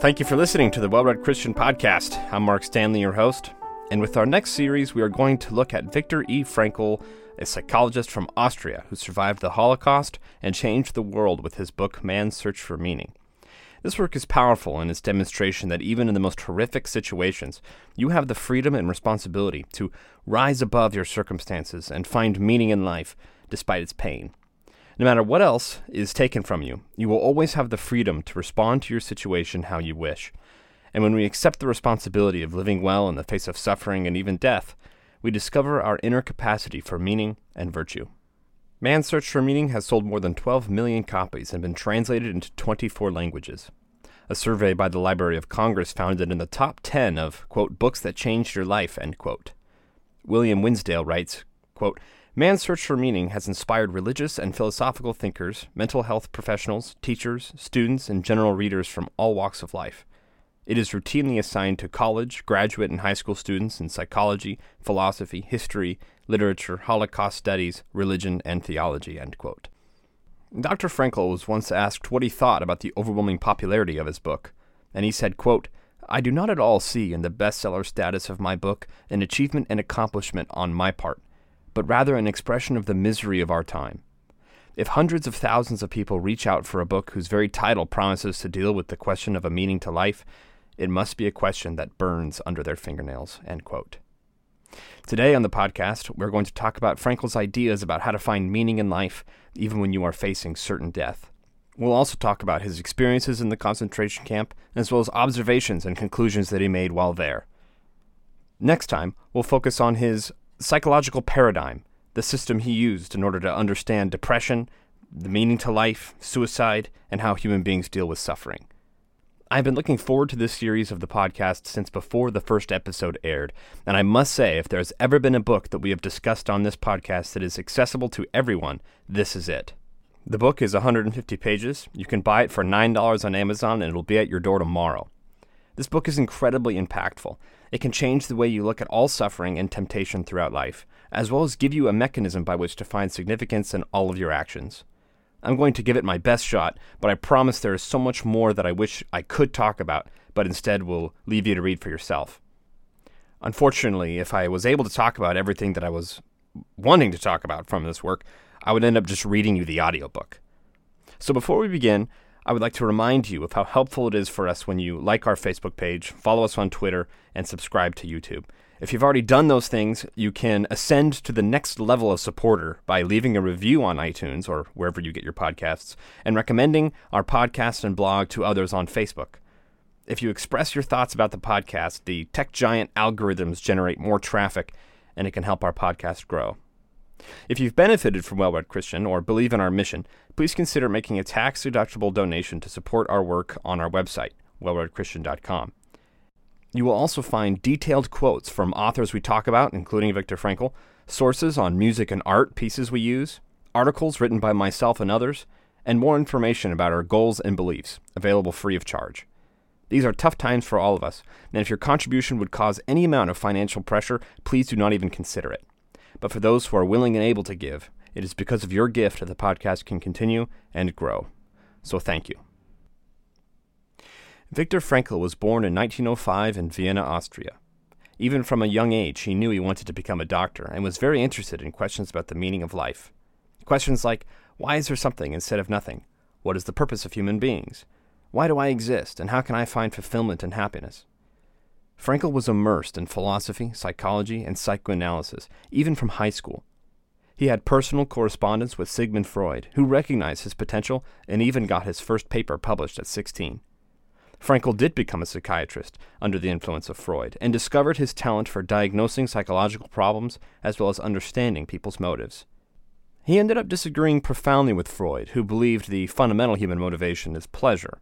thank you for listening to the Well Read Christian Podcast. I'm Mark Stanley, your host. And with our next series, we are going to look at Viktor E. Frankl, a psychologist from Austria who survived the Holocaust and changed the world with his book Man's Search for Meaning. This work is powerful in its demonstration that even in the most horrific situations, you have the freedom and responsibility to rise above your circumstances and find meaning in life despite its pain. No matter what else is taken from you, you will always have the freedom to respond to your situation how you wish. And when we accept the responsibility of living well in the face of suffering and even death, we discover our inner capacity for meaning and virtue. Man's Search for Meaning has sold more than 12 million copies and been translated into 24 languages. A survey by the Library of Congress found it in the top 10 of, quote, books that changed your life, end quote. William Winslade writes, quote, Man's search for meaning has inspired religious and philosophical thinkers, mental health professionals, teachers, students, and general readers from all walks of life. It is routinely assigned to college, graduate, and high school students in psychology, philosophy, history, literature, Holocaust studies, religion, and theology. Dr. Frankl was once asked what he thought about the overwhelming popularity of his book, and he said, quote, I do not at all see in the bestseller status of my book an achievement and accomplishment on my part but rather an expression of the misery of our time. If hundreds of thousands of people reach out for a book whose very title promises to deal with the question of a meaning to life, it must be a question that burns under their fingernails. Today on the podcast, we're going to talk about Frankl's ideas about how to find meaning in life, even when you are facing certain death. We'll also talk about his experiences in the concentration camp, as well as observations and conclusions that he made while there. Next time, we'll focus on his psychological paradigm, the system he used in order to understand depression, the meaning to life, suicide, and how human beings deal with suffering. I've been looking forward to this series of the podcast since before the first episode aired, and I must say, if there has ever been a book that we have discussed on this podcast that is accessible to everyone, this is it. The book is 150 pages. You can buy it for $9 on Amazon, and it'll be at your door tomorrow. This book is incredibly impactful. It can change the way you look at all suffering and temptation throughout life, as well as give you a mechanism by which to find significance in all of your actions. I'm going to give it my best shot, but I promise there is so much more that I wish I could talk about, but instead will leave you to read for yourself. Unfortunately, if I was able to talk about everything that I was wanting to talk about from this work, I would end up just reading you the audiobook. So before we begin, I would like to remind you of how helpful it is for us when you like our Facebook page, follow us on Twitter, and subscribe to YouTube. If you've already done those things, you can ascend to the next level of supporter by leaving a review on iTunes or wherever you get your podcasts and recommending our podcast and blog to others on Facebook. If you express your thoughts about the podcast, the tech giant algorithms generate more traffic and it can help our podcast grow. If you've benefited from Well Read Christian or believe in our mission, please consider making a tax deductible donation to support our work on our website, wellreadchristian.com. You will also find detailed quotes from authors we talk about, including Viktor Frankl, sources on music and art pieces we use, articles written by myself and others, and more information about our goals and beliefs, available free of charge. These are tough times for all of us, and if your contribution would cause any amount of financial pressure, please do not even consider it. But for those who are willing and able to give, it is because of your gift that the podcast can continue and grow. So thank you. Viktor Frankl was born in 1905 in Vienna, Austria. Even from a young age, he knew he wanted to become a doctor and was very interested in questions about the meaning of life. Questions like why is there something instead of nothing? What is the purpose of human beings? Why do I exist, and how can I find fulfillment and happiness? Frankl was immersed in philosophy, psychology, and psychoanalysis, even from high school. He had personal correspondence with Sigmund Freud, who recognized his potential and even got his first paper published at 16. Frankl did become a psychiatrist under the influence of Freud and discovered his talent for diagnosing psychological problems as well as understanding people's motives. He ended up disagreeing profoundly with Freud, who believed the fundamental human motivation is pleasure,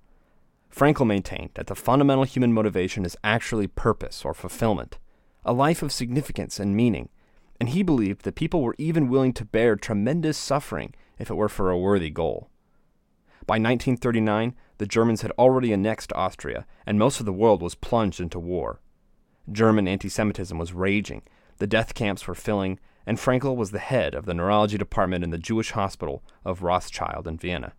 Frankl maintained that the fundamental human motivation is actually purpose or fulfillment, a life of significance and meaning, and he believed that people were even willing to bear tremendous suffering if it were for a worthy goal. By 1939, the Germans had already annexed Austria, and most of the world was plunged into war. German anti Semitism was raging, the death camps were filling, and Frankl was the head of the neurology department in the Jewish hospital of Rothschild in Vienna.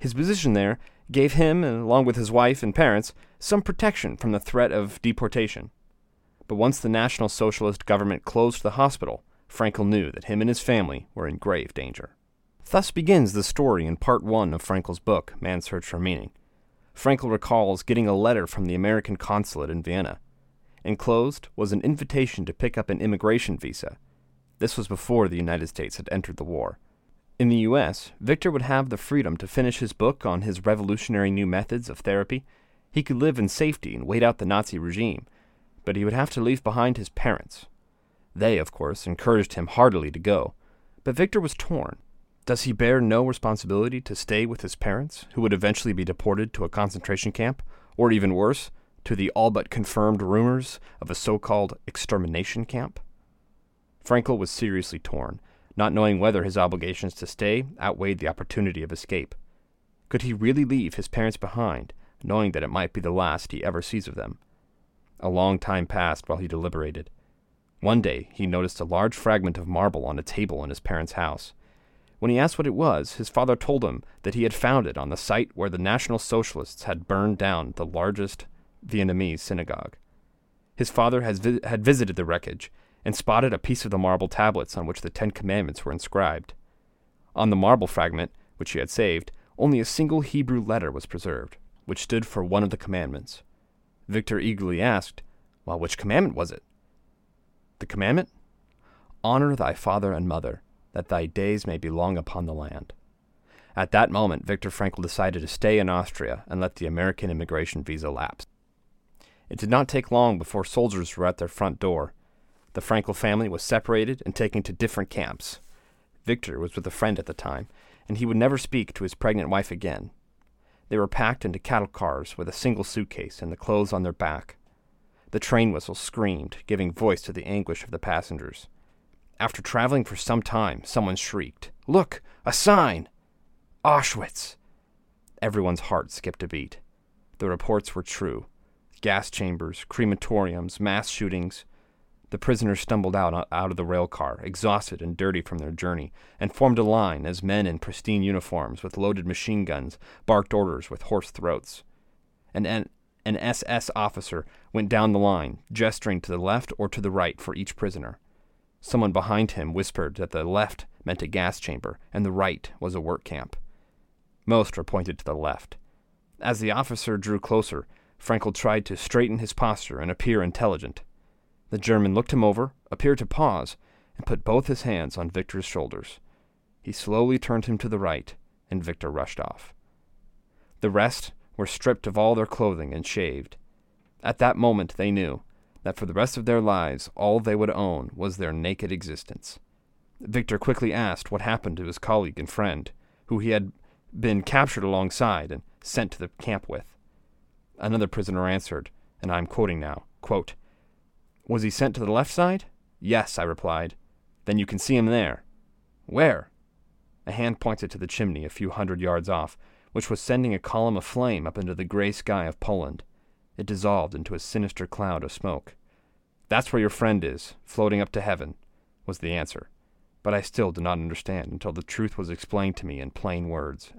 His position there gave him, along with his wife and parents, some protection from the threat of deportation. But once the National Socialist government closed the hospital, Frankl knew that him and his family were in grave danger. Thus begins the story in part one of Frankl's book, Man's Search for Meaning. Frankl recalls getting a letter from the American consulate in Vienna. Enclosed was an invitation to pick up an immigration visa. This was before the United States had entered the war. In the U.S., Viktor would have the freedom to finish his book on his revolutionary new methods of therapy. He could live in safety and wait out the Nazi regime, but he would have to leave behind his parents. They, of course, encouraged him heartily to go, but Viktor was torn. Does he bear no responsibility to stay with his parents, who would eventually be deported to a concentration camp, or even worse, to the all but confirmed rumors of a so called extermination camp? Frankl was seriously torn, not knowing whether his obligations to stay outweighed the opportunity of escape. Could he really leave his parents behind, knowing that it might be the last he ever sees of them? A long time passed while he deliberated. One day he noticed a large fragment of marble on a table in his parents' house. When he asked what it was, his father told him that he had found it on the site where the National Socialists had burned down the largest Viennese synagogue. His father vi- had visited the wreckage and spotted a piece of the marble tablets on which the Ten Commandments were inscribed. On the marble fragment, which he had saved, only a single Hebrew letter was preserved, which stood for one of the commandments. Viktor eagerly asked, Well, which commandment was it? The commandment? Honor thy father and mother, that thy days may be long upon the land. At that moment, Viktor Frankl decided to stay in Austria and let the American immigration visa lapse. It did not take long before soldiers were at their front door the Frankl family was separated and taken to different camps. Viktor was with a friend at the time, and he would never speak to his pregnant wife again. They were packed into cattle cars with a single suitcase and the clothes on their back. The train whistle screamed, giving voice to the anguish of the passengers. After traveling for some time, someone shrieked, Look, a sign! Auschwitz! Everyone's heart skipped a beat. The reports were true gas chambers, crematoriums, mass shootings, the prisoners stumbled out, uh, out of the rail car, exhausted and dirty from their journey, and formed a line as men in pristine uniforms with loaded machine guns barked orders with hoarse throats. An, an, an SS officer went down the line, gesturing to the left or to the right for each prisoner. Someone behind him whispered that the left meant a gas chamber and the right was a work camp. Most were pointed to the left. As the officer drew closer, Frankl tried to straighten his posture and appear intelligent. The German looked him over, appeared to pause, and put both his hands on Viktor's shoulders. He slowly turned him to the right, and Viktor rushed off. The rest were stripped of all their clothing and shaved. At that moment they knew that for the rest of their lives all they would own was their naked existence. Viktor quickly asked what happened to his colleague and friend, who he had been captured alongside and sent to the camp with. Another prisoner answered, and I am quoting now, quote, was he sent to the left side? Yes, I replied. Then you can see him there. Where? A hand pointed to the chimney a few hundred yards off, which was sending a column of flame up into the gray sky of Poland. It dissolved into a sinister cloud of smoke. That's where your friend is, floating up to heaven, was the answer. But I still did not understand until the truth was explained to me in plain words.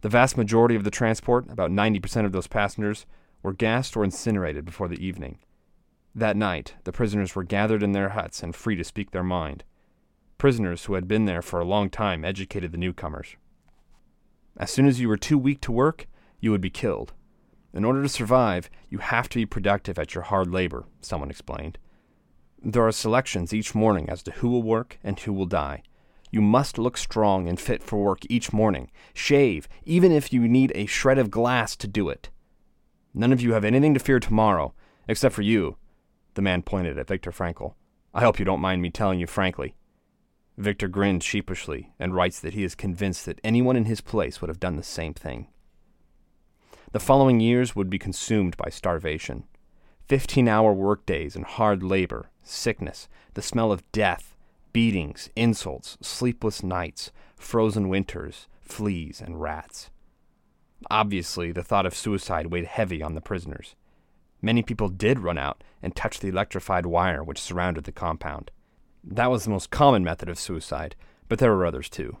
The vast majority of the transport, about 90% of those passengers, were gassed or incinerated before the evening. That night, the prisoners were gathered in their huts and free to speak their mind. Prisoners who had been there for a long time educated the newcomers. As soon as you were too weak to work, you would be killed. In order to survive, you have to be productive at your hard labor, someone explained. There are selections each morning as to who will work and who will die. You must look strong and fit for work each morning. Shave, even if you need a shred of glass to do it. None of you have anything to fear tomorrow, except for you, the man pointed at Viktor Frankl. I hope you don't mind me telling you frankly. Viktor grinned sheepishly and writes that he is convinced that anyone in his place would have done the same thing. The following years would be consumed by starvation. Fifteen hour workdays and hard labor, sickness, the smell of death, beatings, insults, sleepless nights, frozen winters, fleas, and rats. Obviously, the thought of suicide weighed heavy on the prisoners. Many people did run out and touch the electrified wire which surrounded the compound. That was the most common method of suicide, but there were others too.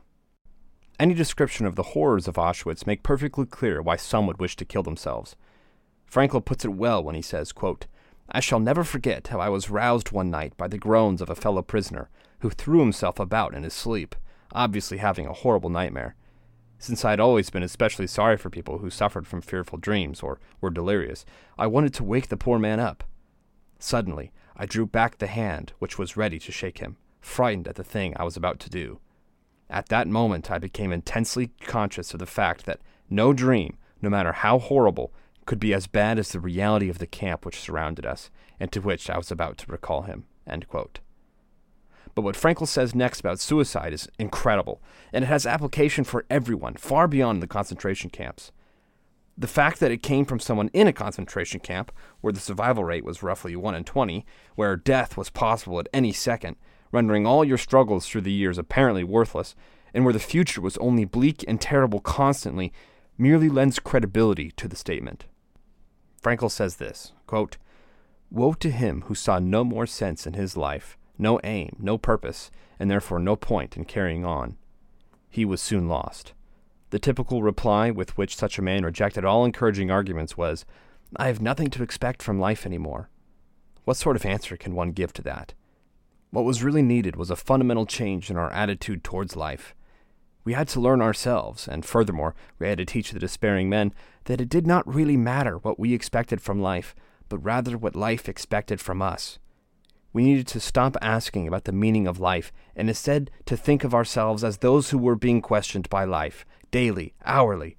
Any description of the horrors of Auschwitz make perfectly clear why some would wish to kill themselves. Frankl puts it well when he says, quote, I shall never forget how I was roused one night by the groans of a fellow prisoner who threw himself about in his sleep, obviously having a horrible nightmare. Since I had always been especially sorry for people who suffered from fearful dreams or were delirious, I wanted to wake the poor man up. Suddenly, I drew back the hand which was ready to shake him, frightened at the thing I was about to do. At that moment, I became intensely conscious of the fact that no dream, no matter how horrible, could be as bad as the reality of the camp which surrounded us, and to which I was about to recall him. But what Frankl says next about suicide is incredible, and it has application for everyone, far beyond the concentration camps. The fact that it came from someone in a concentration camp, where the survival rate was roughly 1 in 20, where death was possible at any second, rendering all your struggles through the years apparently worthless, and where the future was only bleak and terrible constantly, merely lends credibility to the statement. Frankl says this quote, Woe to him who saw no more sense in his life, no aim, no purpose, and therefore no point in carrying on. He was soon lost. The typical reply with which such a man rejected all encouraging arguments was, I have nothing to expect from life any more. What sort of answer can one give to that? What was really needed was a fundamental change in our attitude towards life. We had to learn ourselves, and furthermore, we had to teach the despairing men that it did not really matter what we expected from life, but rather what life expected from us. We needed to stop asking about the meaning of life and instead to think of ourselves as those who were being questioned by life, daily, hourly.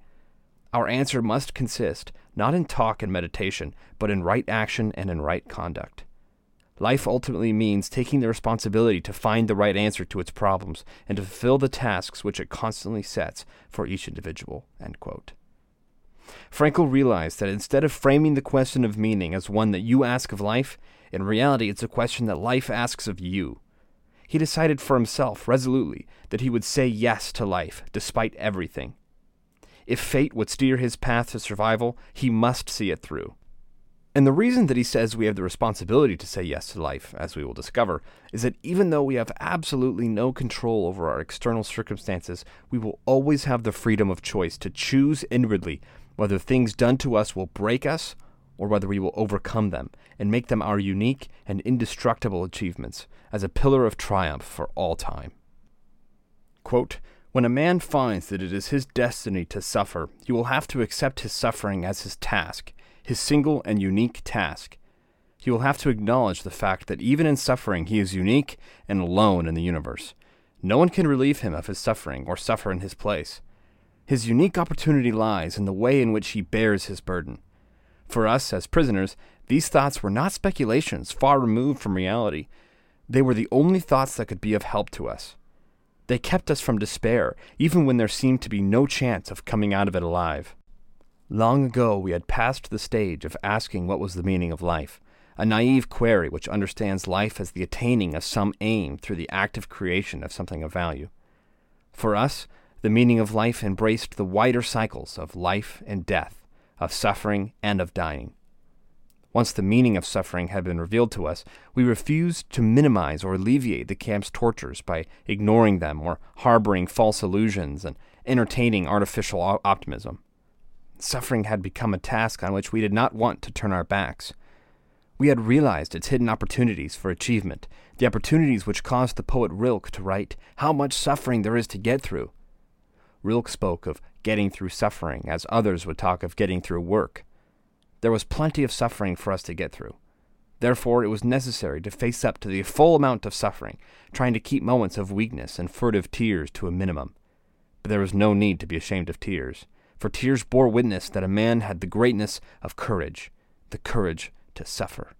Our answer must consist not in talk and meditation, but in right action and in right conduct. Life ultimately means taking the responsibility to find the right answer to its problems and to fulfill the tasks which it constantly sets for each individual. Frankl realized that instead of framing the question of meaning as one that you ask of life, in reality it's a question that life asks of you. He decided for himself resolutely that he would say yes to life, despite everything. If fate would steer his path to survival, he must see it through. And the reason that he says we have the responsibility to say yes to life, as we will discover, is that even though we have absolutely no control over our external circumstances, we will always have the freedom of choice to choose inwardly whether things done to us will break us or whether we will overcome them and make them our unique and indestructible achievements as a pillar of triumph for all time. Quote, when a man finds that it is his destiny to suffer, he will have to accept his suffering as his task, his single and unique task. He will have to acknowledge the fact that even in suffering he is unique and alone in the universe. No one can relieve him of his suffering or suffer in his place. His unique opportunity lies in the way in which he bears his burden. For us, as prisoners, these thoughts were not speculations far removed from reality. They were the only thoughts that could be of help to us. They kept us from despair, even when there seemed to be no chance of coming out of it alive. Long ago, we had passed the stage of asking what was the meaning of life, a naive query which understands life as the attaining of some aim through the active creation of something of value. For us, the meaning of life embraced the wider cycles of life and death, of suffering and of dying. Once the meaning of suffering had been revealed to us, we refused to minimize or alleviate the camp's tortures by ignoring them or harboring false illusions and entertaining artificial optimism. Suffering had become a task on which we did not want to turn our backs. We had realized its hidden opportunities for achievement, the opportunities which caused the poet Rilke to write, How much suffering there is to get through. Rilke spoke of getting through suffering as others would talk of getting through work. There was plenty of suffering for us to get through. Therefore, it was necessary to face up to the full amount of suffering, trying to keep moments of weakness and furtive tears to a minimum. But there was no need to be ashamed of tears, for tears bore witness that a man had the greatness of courage, the courage to suffer.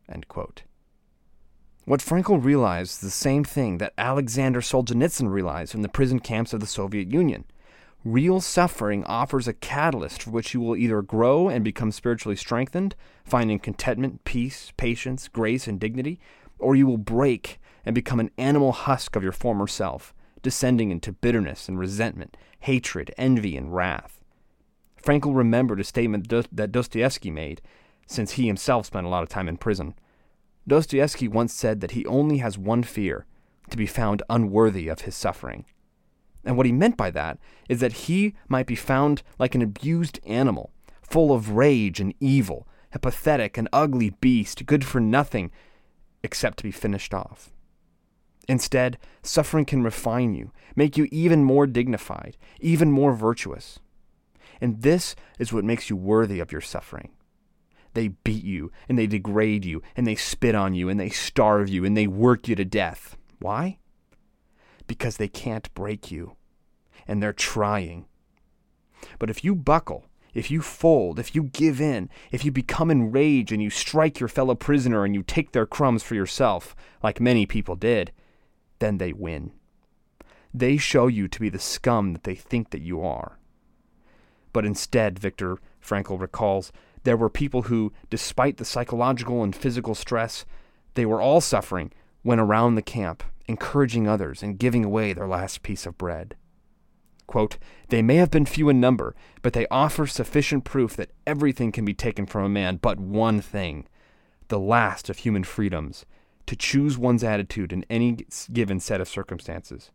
What Frankl realized is the same thing that Alexander Solzhenitsyn realized in the prison camps of the Soviet Union. Real suffering offers a catalyst for which you will either grow and become spiritually strengthened, finding contentment, peace, patience, grace, and dignity, or you will break and become an animal husk of your former self, descending into bitterness and resentment, hatred, envy, and wrath. Frankl remembered a statement that Dostoevsky made, since he himself spent a lot of time in prison. Dostoevsky once said that he only has one fear to be found unworthy of his suffering. And what he meant by that is that he might be found like an abused animal, full of rage and evil, a pathetic and ugly beast, good for nothing except to be finished off. Instead, suffering can refine you, make you even more dignified, even more virtuous. And this is what makes you worthy of your suffering. They beat you, and they degrade you, and they spit on you, and they starve you, and they work you to death. Why? Because they can't break you, and they're trying. But if you buckle, if you fold, if you give in, if you become enraged and you strike your fellow prisoner and you take their crumbs for yourself, like many people did, then they win. They show you to be the scum that they think that you are. But instead, Viktor Frankl recalls, there were people who, despite the psychological and physical stress they were all suffering, went around the camp, encouraging others and giving away their last piece of bread. Quote, they may have been few in number, but they offer sufficient proof that everything can be taken from a man but one thing the last of human freedoms to choose one's attitude in any given set of circumstances.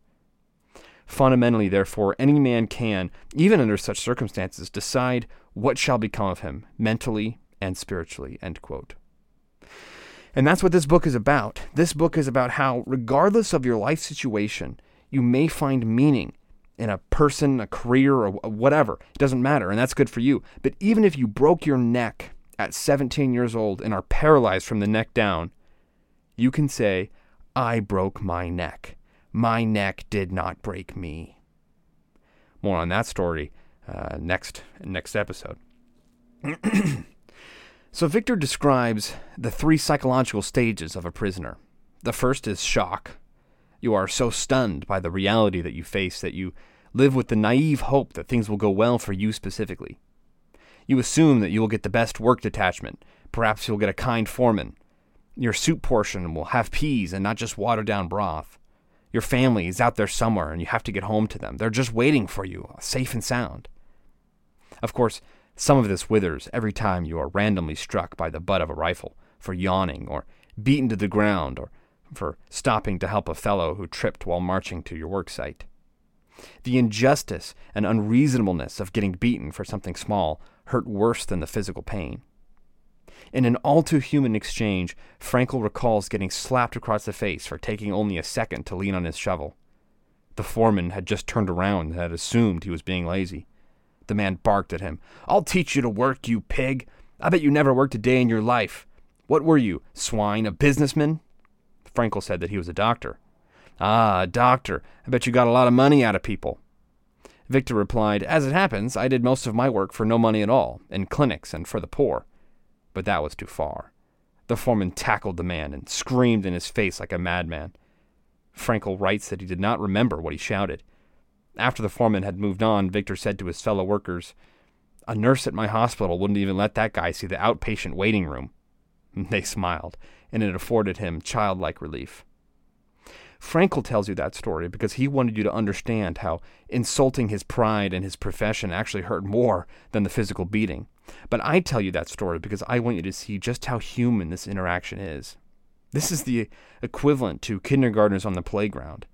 Fundamentally, therefore, any man can, even under such circumstances, decide what shall become of him, mentally and spiritually. And that's what this book is about. This book is about how, regardless of your life situation, you may find meaning in a person, a career, or whatever. It doesn't matter, and that's good for you. But even if you broke your neck at 17 years old and are paralyzed from the neck down, you can say, I broke my neck. My neck did not break me. More on that story uh, next next episode. so Viktor describes the three psychological stages of a prisoner. The first is shock. You are so stunned by the reality that you face that you live with the naive hope that things will go well for you specifically. You assume that you will get the best work detachment. Perhaps you'll get a kind foreman, your soup portion will have peas and not just watered down broth. Your family is out there somewhere and you have to get home to them. They're just waiting for you, safe and sound. Of course, some of this withers every time you are randomly struck by the butt of a rifle for yawning or beaten to the ground or for stopping to help a fellow who tripped while marching to your work site. The injustice and unreasonableness of getting beaten for something small hurt worse than the physical pain. In an all too human exchange, Frankl recalls getting slapped across the face for taking only a second to lean on his shovel. The foreman had just turned around and had assumed he was being lazy. The man barked at him. I'll teach you to work, you pig. I bet you never worked a day in your life. What were you, swine, a businessman? Frankl said that he was a doctor. Ah, a doctor. I bet you got a lot of money out of people. Viktor replied, As it happens, I did most of my work for no money at all, in clinics and for the poor but that was too far. The foreman tackled the man and screamed in his face like a madman. Frankl writes that he did not remember what he shouted. After the foreman had moved on, Viktor said to his fellow workers, A nurse at my hospital wouldn't even let that guy see the outpatient waiting room. They smiled, and it afforded him childlike relief. Frankl tells you that story because he wanted you to understand how insulting his pride and his profession actually hurt more than the physical beating. But I tell you that story because I want you to see just how human this interaction is. This is the equivalent to kindergartners on the playground.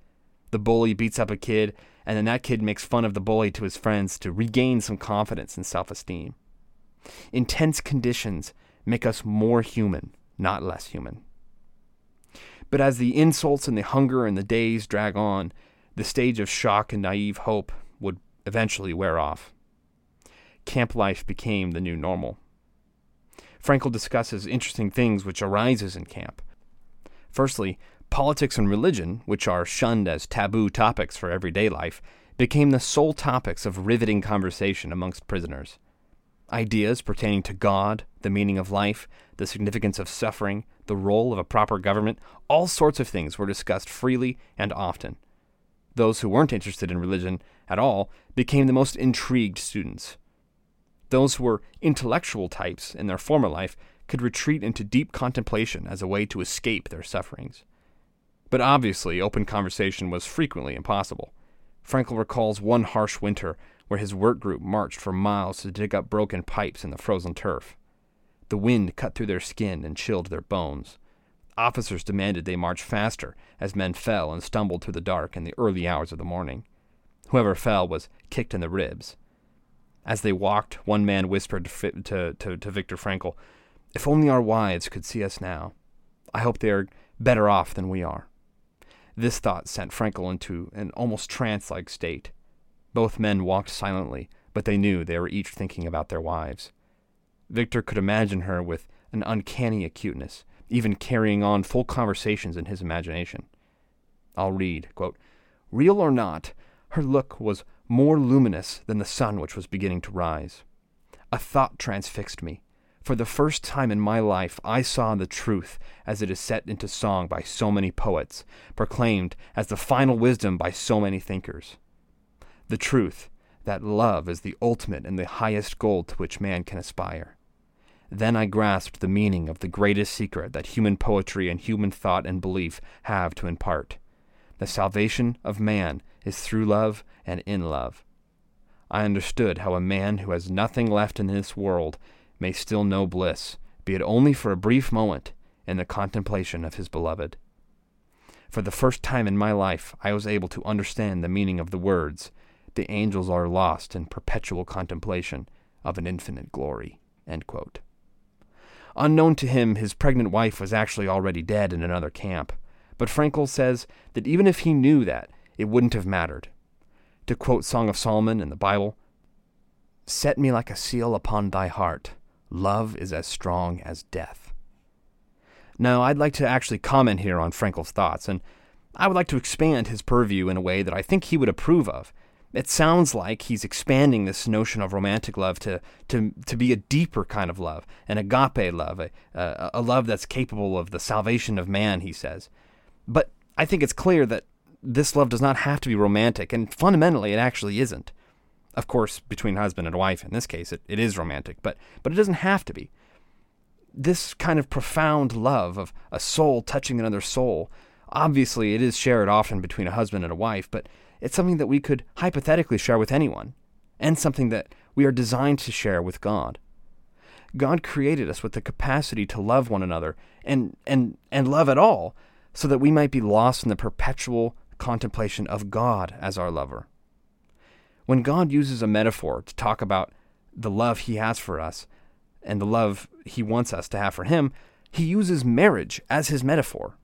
The bully beats up a kid, and then that kid makes fun of the bully to his friends to regain some confidence and self esteem. Intense conditions make us more human, not less human. But as the insults and the hunger and the days drag on, the stage of shock and naive hope would eventually wear off. Camp life became the new normal. Frankl discusses interesting things which arises in camp. Firstly, politics and religion, which are shunned as taboo topics for everyday life, became the sole topics of riveting conversation amongst prisoners. Ideas pertaining to God, the meaning of life, the significance of suffering, the role of a proper government, all sorts of things were discussed freely and often. Those who weren't interested in religion at all became the most intrigued students. Those who were intellectual types in their former life could retreat into deep contemplation as a way to escape their sufferings. But obviously, open conversation was frequently impossible. Frankl recalls one harsh winter where his work group marched for miles to dig up broken pipes in the frozen turf. The wind cut through their skin and chilled their bones. Officers demanded they march faster as men fell and stumbled through the dark in the early hours of the morning. Whoever fell was kicked in the ribs. As they walked, one man whispered to, to, to Viktor Frankl, If only our wives could see us now. I hope they are better off than we are. This thought sent Frankl into an almost trance like state. Both men walked silently, but they knew they were each thinking about their wives. Viktor could imagine her with an uncanny acuteness, even carrying on full conversations in his imagination. I'll read, quote, Real or not, her look was more luminous than the sun which was beginning to rise. A thought transfixed me. For the first time in my life, I saw the truth as it is set into song by so many poets, proclaimed as the final wisdom by so many thinkers. The truth that love is the ultimate and the highest goal to which man can aspire. Then I grasped the meaning of the greatest secret that human poetry and human thought and belief have to impart. The salvation of man is through love and in love. I understood how a man who has nothing left in this world may still know bliss, be it only for a brief moment, in the contemplation of his beloved. For the first time in my life, I was able to understand the meaning of the words, The angels are lost in perpetual contemplation of an infinite glory. Unknown to him, his pregnant wife was actually already dead in another camp. But Frankl says that even if he knew that, it wouldn't have mattered. To quote Song of Solomon in the Bible, Set me like a seal upon thy heart. Love is as strong as death. Now, I'd like to actually comment here on Frankl's thoughts, and I would like to expand his purview in a way that I think he would approve of. It sounds like he's expanding this notion of romantic love to, to, to be a deeper kind of love, an agape love, a, a, a love that's capable of the salvation of man, he says. But I think it's clear that this love does not have to be romantic, and fundamentally, it actually isn't. Of course, between husband and wife, in this case, it, it is romantic, but, but it doesn't have to be. This kind of profound love of a soul touching another soul, obviously, it is shared often between a husband and a wife, but it's something that we could hypothetically share with anyone, and something that we are designed to share with God. God created us with the capacity to love one another and, and, and love at all, so that we might be lost in the perpetual contemplation of God as our lover. When God uses a metaphor to talk about the love he has for us and the love he wants us to have for him, he uses marriage as his metaphor.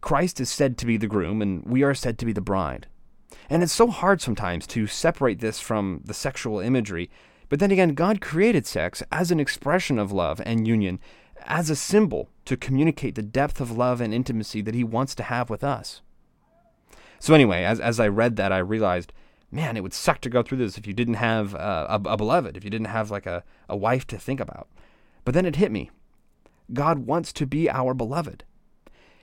Christ is said to be the groom, and we are said to be the bride. And it's so hard sometimes to separate this from the sexual imagery. But then again, God created sex as an expression of love and union, as a symbol to communicate the depth of love and intimacy that He wants to have with us. So, anyway, as, as I read that, I realized, man, it would suck to go through this if you didn't have uh, a, a beloved, if you didn't have like a, a wife to think about. But then it hit me God wants to be our beloved.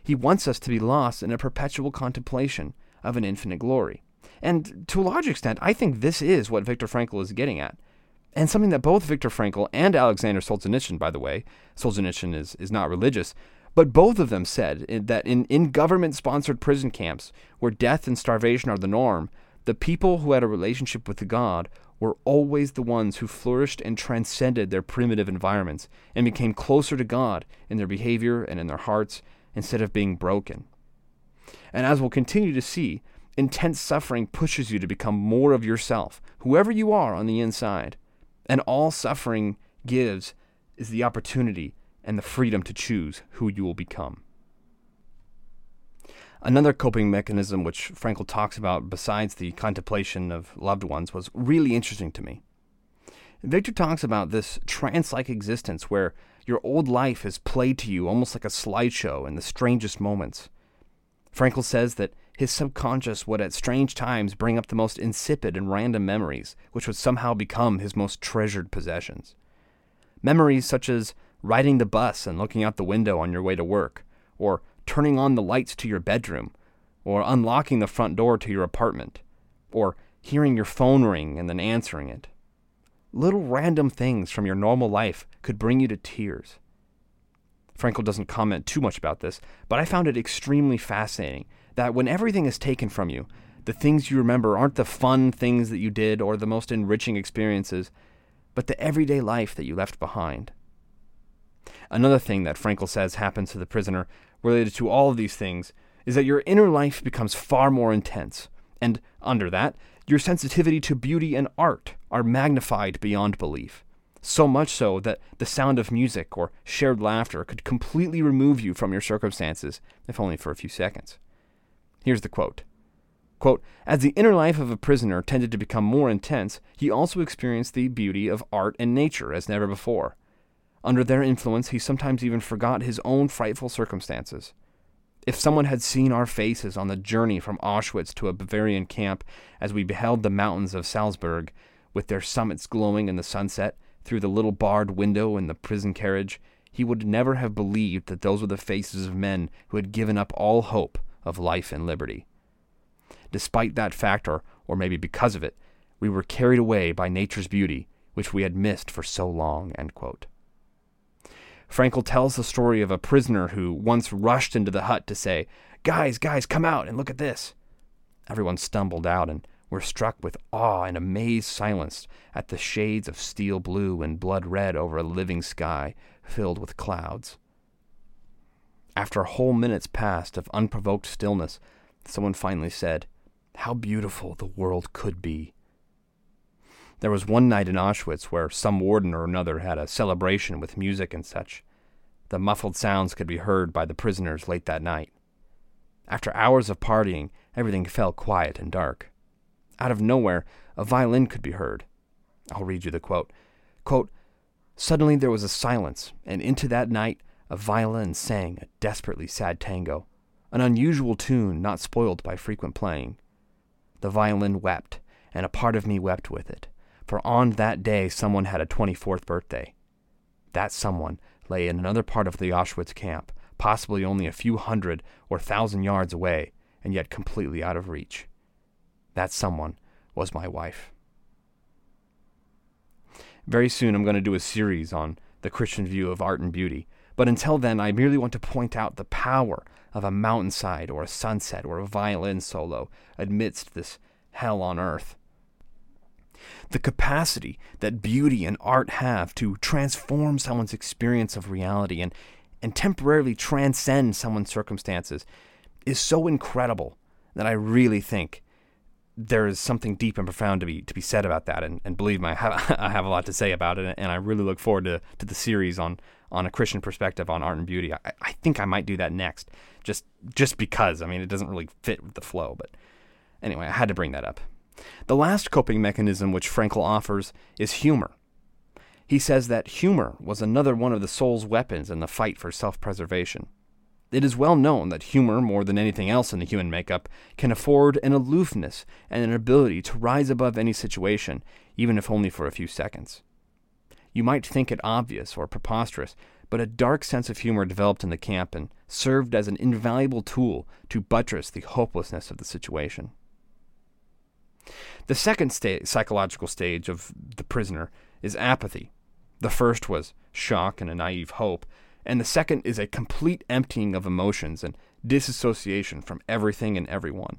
He wants us to be lost in a perpetual contemplation of an infinite glory. And to a large extent, I think this is what Viktor Frankl is getting at. And something that both Viktor Frankl and Alexander Solzhenitsyn, by the way, Solzhenitsyn is, is not religious, but both of them said that in, in government sponsored prison camps, where death and starvation are the norm, the people who had a relationship with God were always the ones who flourished and transcended their primitive environments and became closer to God in their behavior and in their hearts instead of being broken. And as we'll continue to see, intense suffering pushes you to become more of yourself, whoever you are on the inside. And all suffering gives is the opportunity and the freedom to choose who you will become. Another coping mechanism which Frankl talks about besides the contemplation of loved ones was really interesting to me. Viktor talks about this trance like existence where your old life is played to you almost like a slideshow in the strangest moments. Frankl says that his subconscious would at strange times bring up the most insipid and random memories, which would somehow become his most treasured possessions. Memories such as riding the bus and looking out the window on your way to work, or turning on the lights to your bedroom, or unlocking the front door to your apartment, or hearing your phone ring and then answering it. Little random things from your normal life could bring you to tears. Frankl doesn't comment too much about this, but I found it extremely fascinating that when everything is taken from you, the things you remember aren't the fun things that you did or the most enriching experiences, but the everyday life that you left behind. Another thing that Frankl says happens to the prisoner related to all of these things is that your inner life becomes far more intense, And under that, your sensitivity to beauty and art are magnified beyond belief. So much so that the sound of music or shared laughter could completely remove you from your circumstances, if only for a few seconds. Here's the quote Quote, As the inner life of a prisoner tended to become more intense, he also experienced the beauty of art and nature as never before. Under their influence, he sometimes even forgot his own frightful circumstances. If someone had seen our faces on the journey from Auschwitz to a Bavarian camp as we beheld the mountains of Salzburg, with their summits glowing in the sunset through the little barred window in the prison carriage, he would never have believed that those were the faces of men who had given up all hope of life and liberty. Despite that factor, or maybe because of it, we were carried away by nature's beauty, which we had missed for so long. Frankl tells the story of a prisoner who once rushed into the hut to say, Guys, guys, come out and look at this. Everyone stumbled out and were struck with awe and amazed silence at the shades of steel blue and blood red over a living sky filled with clouds. After whole minute's passed of unprovoked stillness, someone finally said, How beautiful the world could be. There was one night in Auschwitz where some warden or another had a celebration with music and such. The muffled sounds could be heard by the prisoners late that night. After hours of partying, everything fell quiet and dark. Out of nowhere, a violin could be heard. I'll read you the quote. quote Suddenly there was a silence, and into that night a violin sang a desperately sad tango, an unusual tune not spoiled by frequent playing. The violin wept, and a part of me wept with it for on that day someone had a 24th birthday. That someone lay in another part of the Auschwitz camp, possibly only a few hundred or thousand yards away, and yet completely out of reach. That someone was my wife. Very soon I'm going to do a series on the Christian view of art and beauty, but until then I merely want to point out the power of a mountainside or a sunset or a violin solo amidst this hell on earth. The capacity that beauty and art have to transform someone's experience of reality and, and temporarily transcend someone's circumstances is so incredible that I really think there is something deep and profound to be to be said about that. And, and believe me, I have, I have a lot to say about it, and I really look forward to, to the series on on a Christian perspective on art and beauty. I, I think I might do that next, just just because. I mean, it doesn't really fit with the flow, but anyway, I had to bring that up. The last coping mechanism which Frankl offers is humor. He says that humor was another one of the soul's weapons in the fight for self preservation. It is well known that humor, more than anything else in the human makeup, can afford an aloofness and an ability to rise above any situation, even if only for a few seconds. You might think it obvious or preposterous, but a dark sense of humor developed in the camp and served as an invaluable tool to buttress the hopelessness of the situation. The second sta- psychological stage of the prisoner is apathy. The first was shock and a naive hope, and the second is a complete emptying of emotions and disassociation from everything and everyone.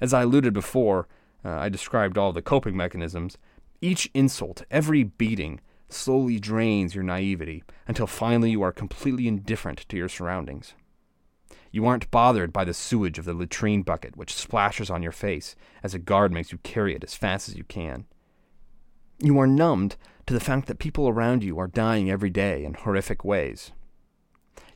As I alluded before, uh, I described all the coping mechanisms. Each insult, every beating, slowly drains your naivety until finally you are completely indifferent to your surroundings. You aren't bothered by the sewage of the latrine bucket which splashes on your face as a guard makes you carry it as fast as you can. You are numbed to the fact that people around you are dying every day in horrific ways.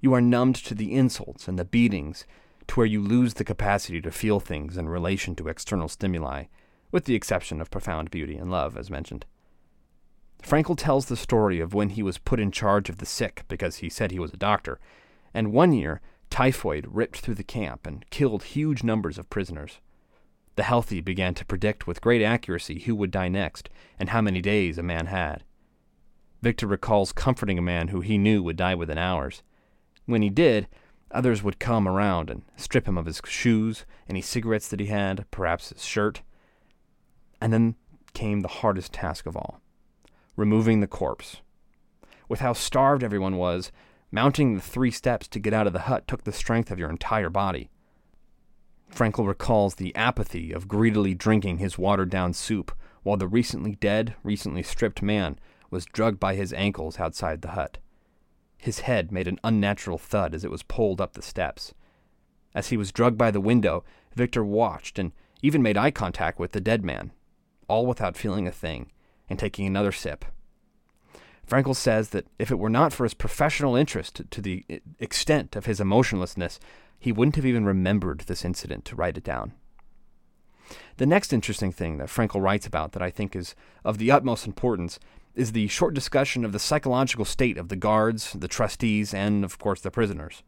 You are numbed to the insults and the beatings to where you lose the capacity to feel things in relation to external stimuli, with the exception of profound beauty and love, as mentioned. Frankl tells the story of when he was put in charge of the sick because he said he was a doctor, and one year Typhoid ripped through the camp and killed huge numbers of prisoners. The healthy began to predict with great accuracy who would die next and how many days a man had. Viktor recalls comforting a man who he knew would die within hours. When he did, others would come around and strip him of his shoes, any cigarettes that he had, perhaps his shirt. And then came the hardest task of all removing the corpse. With how starved everyone was, Mounting the three steps to get out of the hut took the strength of your entire body. Frankl recalls the apathy of greedily drinking his watered down soup while the recently dead, recently stripped man was drugged by his ankles outside the hut. His head made an unnatural thud as it was pulled up the steps. As he was drugged by the window, Viktor watched and even made eye contact with the dead man, all without feeling a thing and taking another sip. Frankl says that if it were not for his professional interest to the extent of his emotionlessness, he wouldn't have even remembered this incident to write it down. The next interesting thing that Frankl writes about that I think is of the utmost importance is the short discussion of the psychological state of the guards, the trustees, and, of course, the prisoners.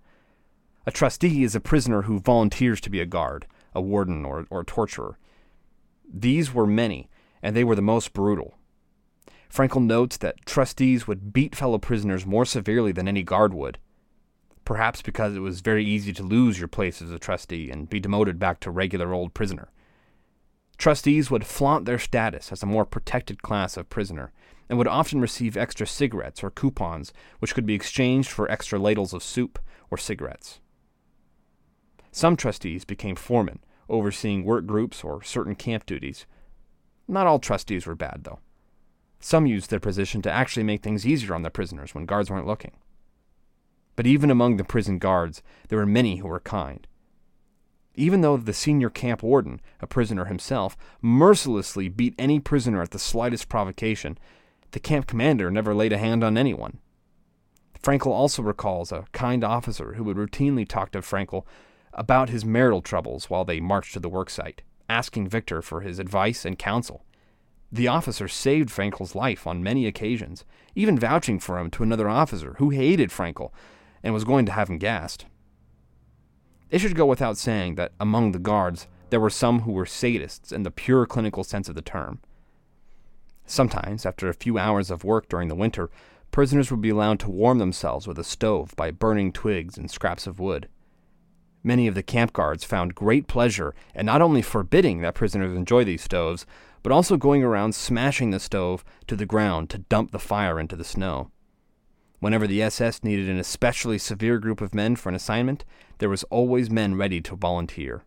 A trustee is a prisoner who volunteers to be a guard, a warden, or, or a torturer. These were many, and they were the most brutal. Frankl notes that trustees would beat fellow prisoners more severely than any guard would, perhaps because it was very easy to lose your place as a trustee and be demoted back to regular old prisoner. Trustees would flaunt their status as a more protected class of prisoner and would often receive extra cigarettes or coupons, which could be exchanged for extra ladles of soup or cigarettes. Some trustees became foremen, overseeing work groups or certain camp duties. Not all trustees were bad, though. Some used their position to actually make things easier on the prisoners when guards weren't looking. But even among the prison guards, there were many who were kind. Even though the senior camp warden, a prisoner himself, mercilessly beat any prisoner at the slightest provocation, the camp commander never laid a hand on anyone. Frankl also recalls a kind officer who would routinely talk to Frankl about his marital troubles while they marched to the worksite, asking Viktor for his advice and counsel. The officer saved Frankl's life on many occasions, even vouching for him to another officer who hated Frankl and was going to have him gassed. It should go without saying that among the guards there were some who were sadists in the pure clinical sense of the term. Sometimes, after a few hours of work during the winter, prisoners would be allowed to warm themselves with a stove by burning twigs and scraps of wood. Many of the camp guards found great pleasure in not only forbidding that prisoners enjoy these stoves, but also going around smashing the stove to the ground to dump the fire into the snow. Whenever the SS needed an especially severe group of men for an assignment, there was always men ready to volunteer.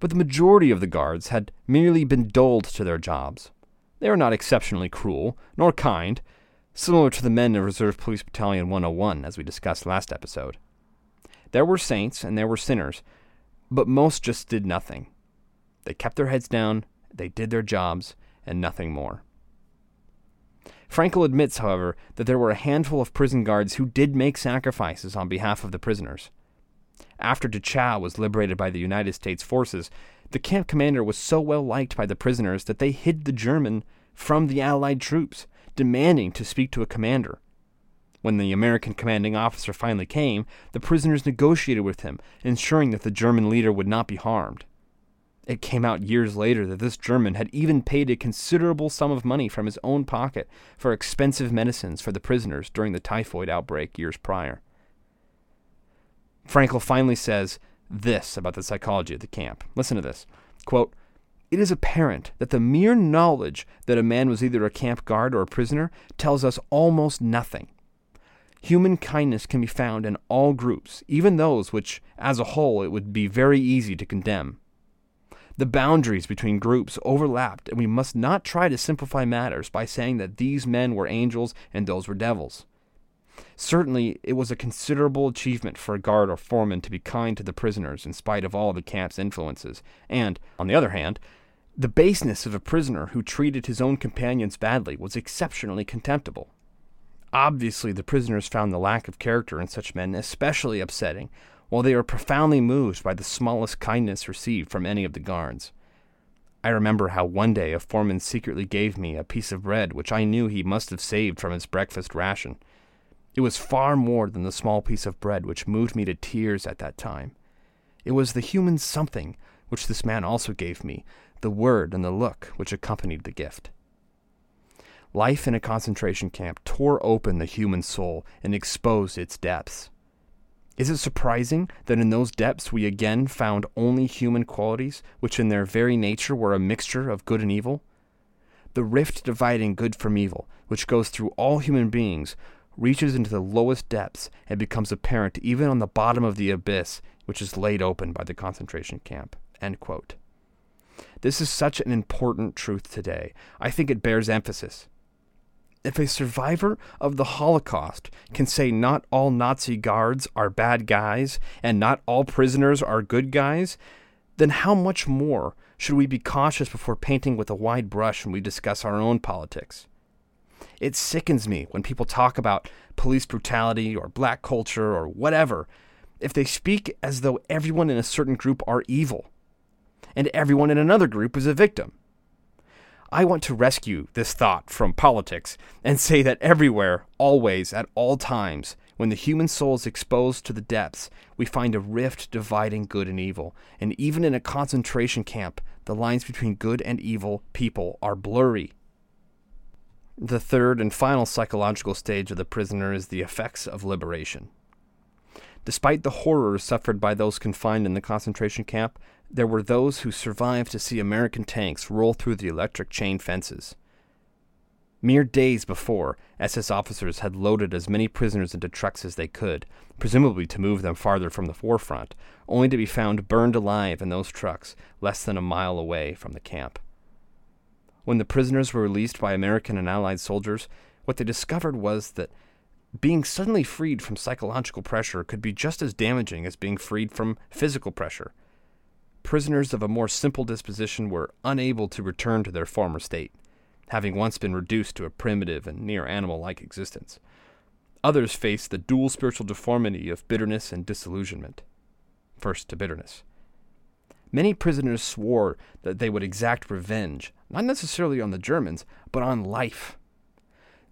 But the majority of the guards had merely been dulled to their jobs. They were not exceptionally cruel, nor kind, similar to the men of Reserve Police Battalion 101, as we discussed last episode. There were saints and there were sinners, but most just did nothing. They kept their heads down they did their jobs, and nothing more. Frankl admits, however, that there were a handful of prison guards who did make sacrifices on behalf of the prisoners. After Dachau was liberated by the United States forces, the camp commander was so well liked by the prisoners that they hid the German from the Allied troops, demanding to speak to a commander. When the American commanding officer finally came, the prisoners negotiated with him, ensuring that the German leader would not be harmed. It came out years later that this German had even paid a considerable sum of money from his own pocket for expensive medicines for the prisoners during the typhoid outbreak years prior. Frankl finally says this about the psychology of the camp. Listen to this. Quote, it is apparent that the mere knowledge that a man was either a camp guard or a prisoner tells us almost nothing. Human kindness can be found in all groups, even those which, as a whole, it would be very easy to condemn. The boundaries between groups overlapped, and we must not try to simplify matters by saying that these men were angels and those were devils. Certainly, it was a considerable achievement for a guard or foreman to be kind to the prisoners in spite of all the camp's influences, and, on the other hand, the baseness of a prisoner who treated his own companions badly was exceptionally contemptible. Obviously, the prisoners found the lack of character in such men especially upsetting, while they were profoundly moved by the smallest kindness received from any of the guards. I remember how one day a foreman secretly gave me a piece of bread which I knew he must have saved from his breakfast ration. It was far more than the small piece of bread which moved me to tears at that time. It was the human something which this man also gave me, the word and the look which accompanied the gift. Life in a concentration camp tore open the human soul and exposed its depths. Is it surprising that in those depths we again found only human qualities, which in their very nature were a mixture of good and evil? The rift dividing good from evil, which goes through all human beings, reaches into the lowest depths and becomes apparent even on the bottom of the abyss which is laid open by the concentration camp. This is such an important truth today. I think it bears emphasis if a survivor of the Holocaust can say not all Nazi guards are bad guys and not all prisoners are good guys, then how much more Should we be cautious before painting with a wide brush when we discuss our own politics? It sickens me when people talk about police brutality or black culture or whatever if they speak as though everyone in a certain group are evil and everyone in another group is a victim. I want to rescue this thought from politics and say that everywhere, always, at all times, when the human soul is exposed to the depths, we find a rift dividing good and evil. And even in a concentration camp, the lines between good and evil people are blurry. The third and final psychological stage of the prisoner is the effects of liberation. Despite the horrors suffered by those confined in the concentration camp, there were those who survived to see American tanks roll through the electric chain fences. Mere days before, SS officers had loaded as many prisoners into trucks as they could, presumably to move them farther from the forefront, only to be found burned alive in those trucks less than a mile away from the camp. When the prisoners were released by American and Allied soldiers, what they discovered was that being suddenly freed from psychological pressure could be just as damaging as being freed from physical pressure prisoners of a more simple disposition were unable to return to their former state, having once been reduced to a primitive and near animal like existence. Others faced the dual spiritual deformity of bitterness and disillusionment. First to bitterness. Many prisoners swore that they would exact revenge, not necessarily on the Germans, but on life.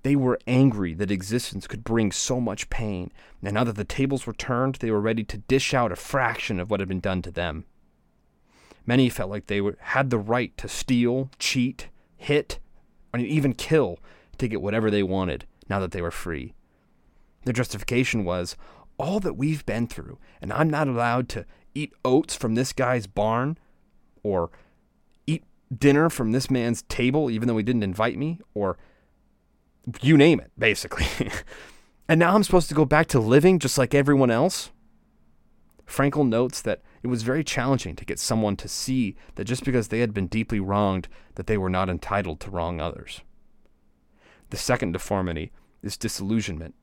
They were angry that existence could bring so much pain, and now that the tables were turned, they were ready to dish out a fraction of what had been done to them. Many felt like they had the right to steal, cheat, hit, and even kill to get whatever they wanted now that they were free. Their justification was all that we've been through, and I'm not allowed to eat oats from this guy's barn or eat dinner from this man's table even though he didn't invite me or you name it, basically. and now I'm supposed to go back to living just like everyone else? Frankl notes that it was very challenging to get someone to see that just because they had been deeply wronged, that they were not entitled to wrong others. The second deformity is disillusionment.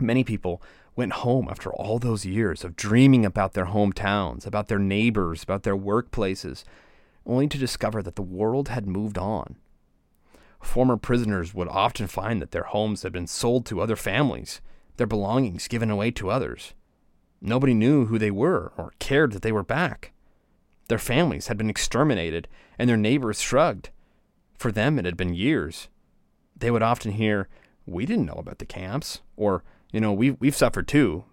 Many people went home after all those years of dreaming about their hometowns, about their neighbors, about their workplaces, only to discover that the world had moved on. Former prisoners would often find that their homes had been sold to other families, their belongings given away to others. Nobody knew who they were or cared that they were back. Their families had been exterminated, and their neighbors shrugged. For them, it had been years. They would often hear, We didn't know about the camps, or, You know, we've, we've suffered too.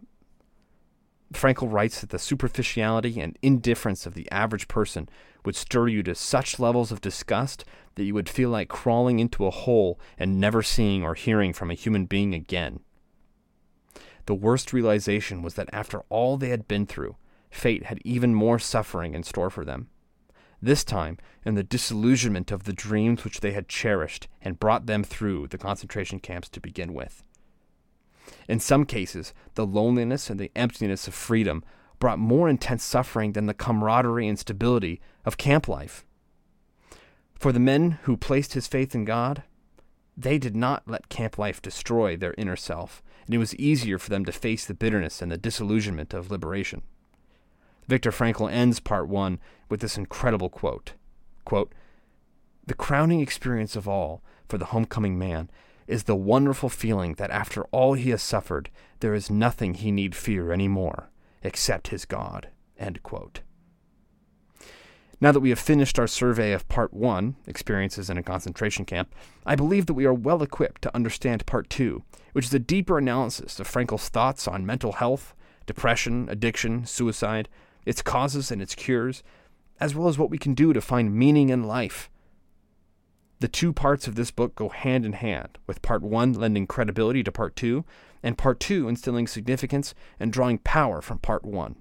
Frankl writes that the superficiality and indifference of the average person would stir you to such levels of disgust that you would feel like crawling into a hole and never seeing or hearing from a human being again. The worst realization was that after all they had been through, fate had even more suffering in store for them. This time, in the disillusionment of the dreams which they had cherished and brought them through the concentration camps to begin with. In some cases, the loneliness and the emptiness of freedom brought more intense suffering than the camaraderie and stability of camp life. For the men who placed his faith in God, they did not let camp life destroy their inner self, and it was easier for them to face the bitterness and the disillusionment of liberation. Viktor Frankl ends part one with this incredible quote quote, The crowning experience of all for the homecoming man is the wonderful feeling that after all he has suffered, there is nothing he need fear any more except his God. End quote. Now that we have finished our survey of Part 1, Experiences in a Concentration Camp, I believe that we are well equipped to understand Part 2, which is a deeper analysis of Frankl's thoughts on mental health, depression, addiction, suicide, its causes and its cures, as well as what we can do to find meaning in life. The two parts of this book go hand in hand, with Part 1 lending credibility to Part 2, and Part 2 instilling significance and drawing power from Part 1.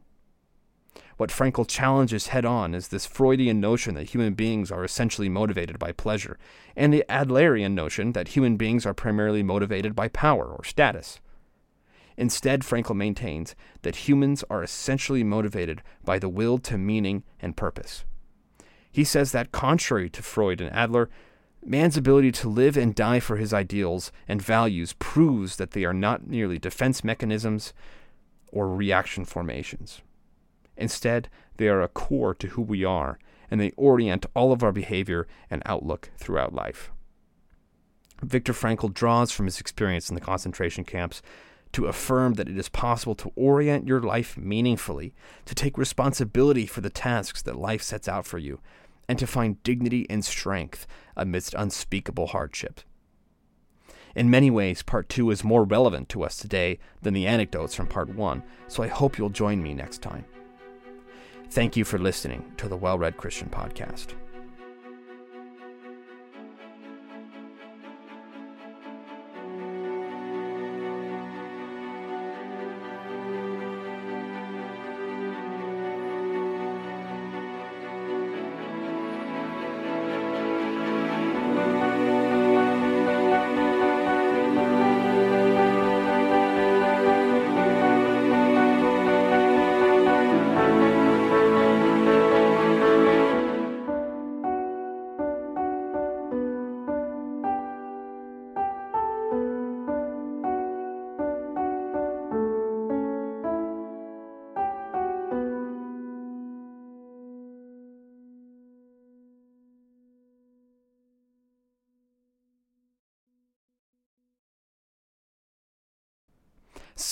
What Frankl challenges head on is this Freudian notion that human beings are essentially motivated by pleasure, and the Adlerian notion that human beings are primarily motivated by power or status. Instead, Frankl maintains that humans are essentially motivated by the will to meaning and purpose. He says that, contrary to Freud and Adler, man's ability to live and die for his ideals and values proves that they are not merely defense mechanisms or reaction formations. Instead, they are a core to who we are, and they orient all of our behavior and outlook throughout life. Viktor Frankl draws from his experience in the concentration camps to affirm that it is possible to orient your life meaningfully, to take responsibility for the tasks that life sets out for you, and to find dignity and strength amidst unspeakable hardship. In many ways, part two is more relevant to us today than the anecdotes from part one, so I hope you'll join me next time. Thank you for listening to the Well Read Christian Podcast.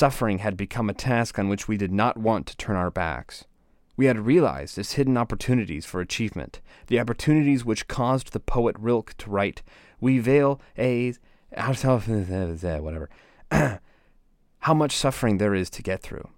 Suffering had become a task on which we did not want to turn our backs. We had realized its hidden opportunities for achievement, the opportunities which caused the poet Rilke to write, We veil a whatever. how much suffering there is to get through.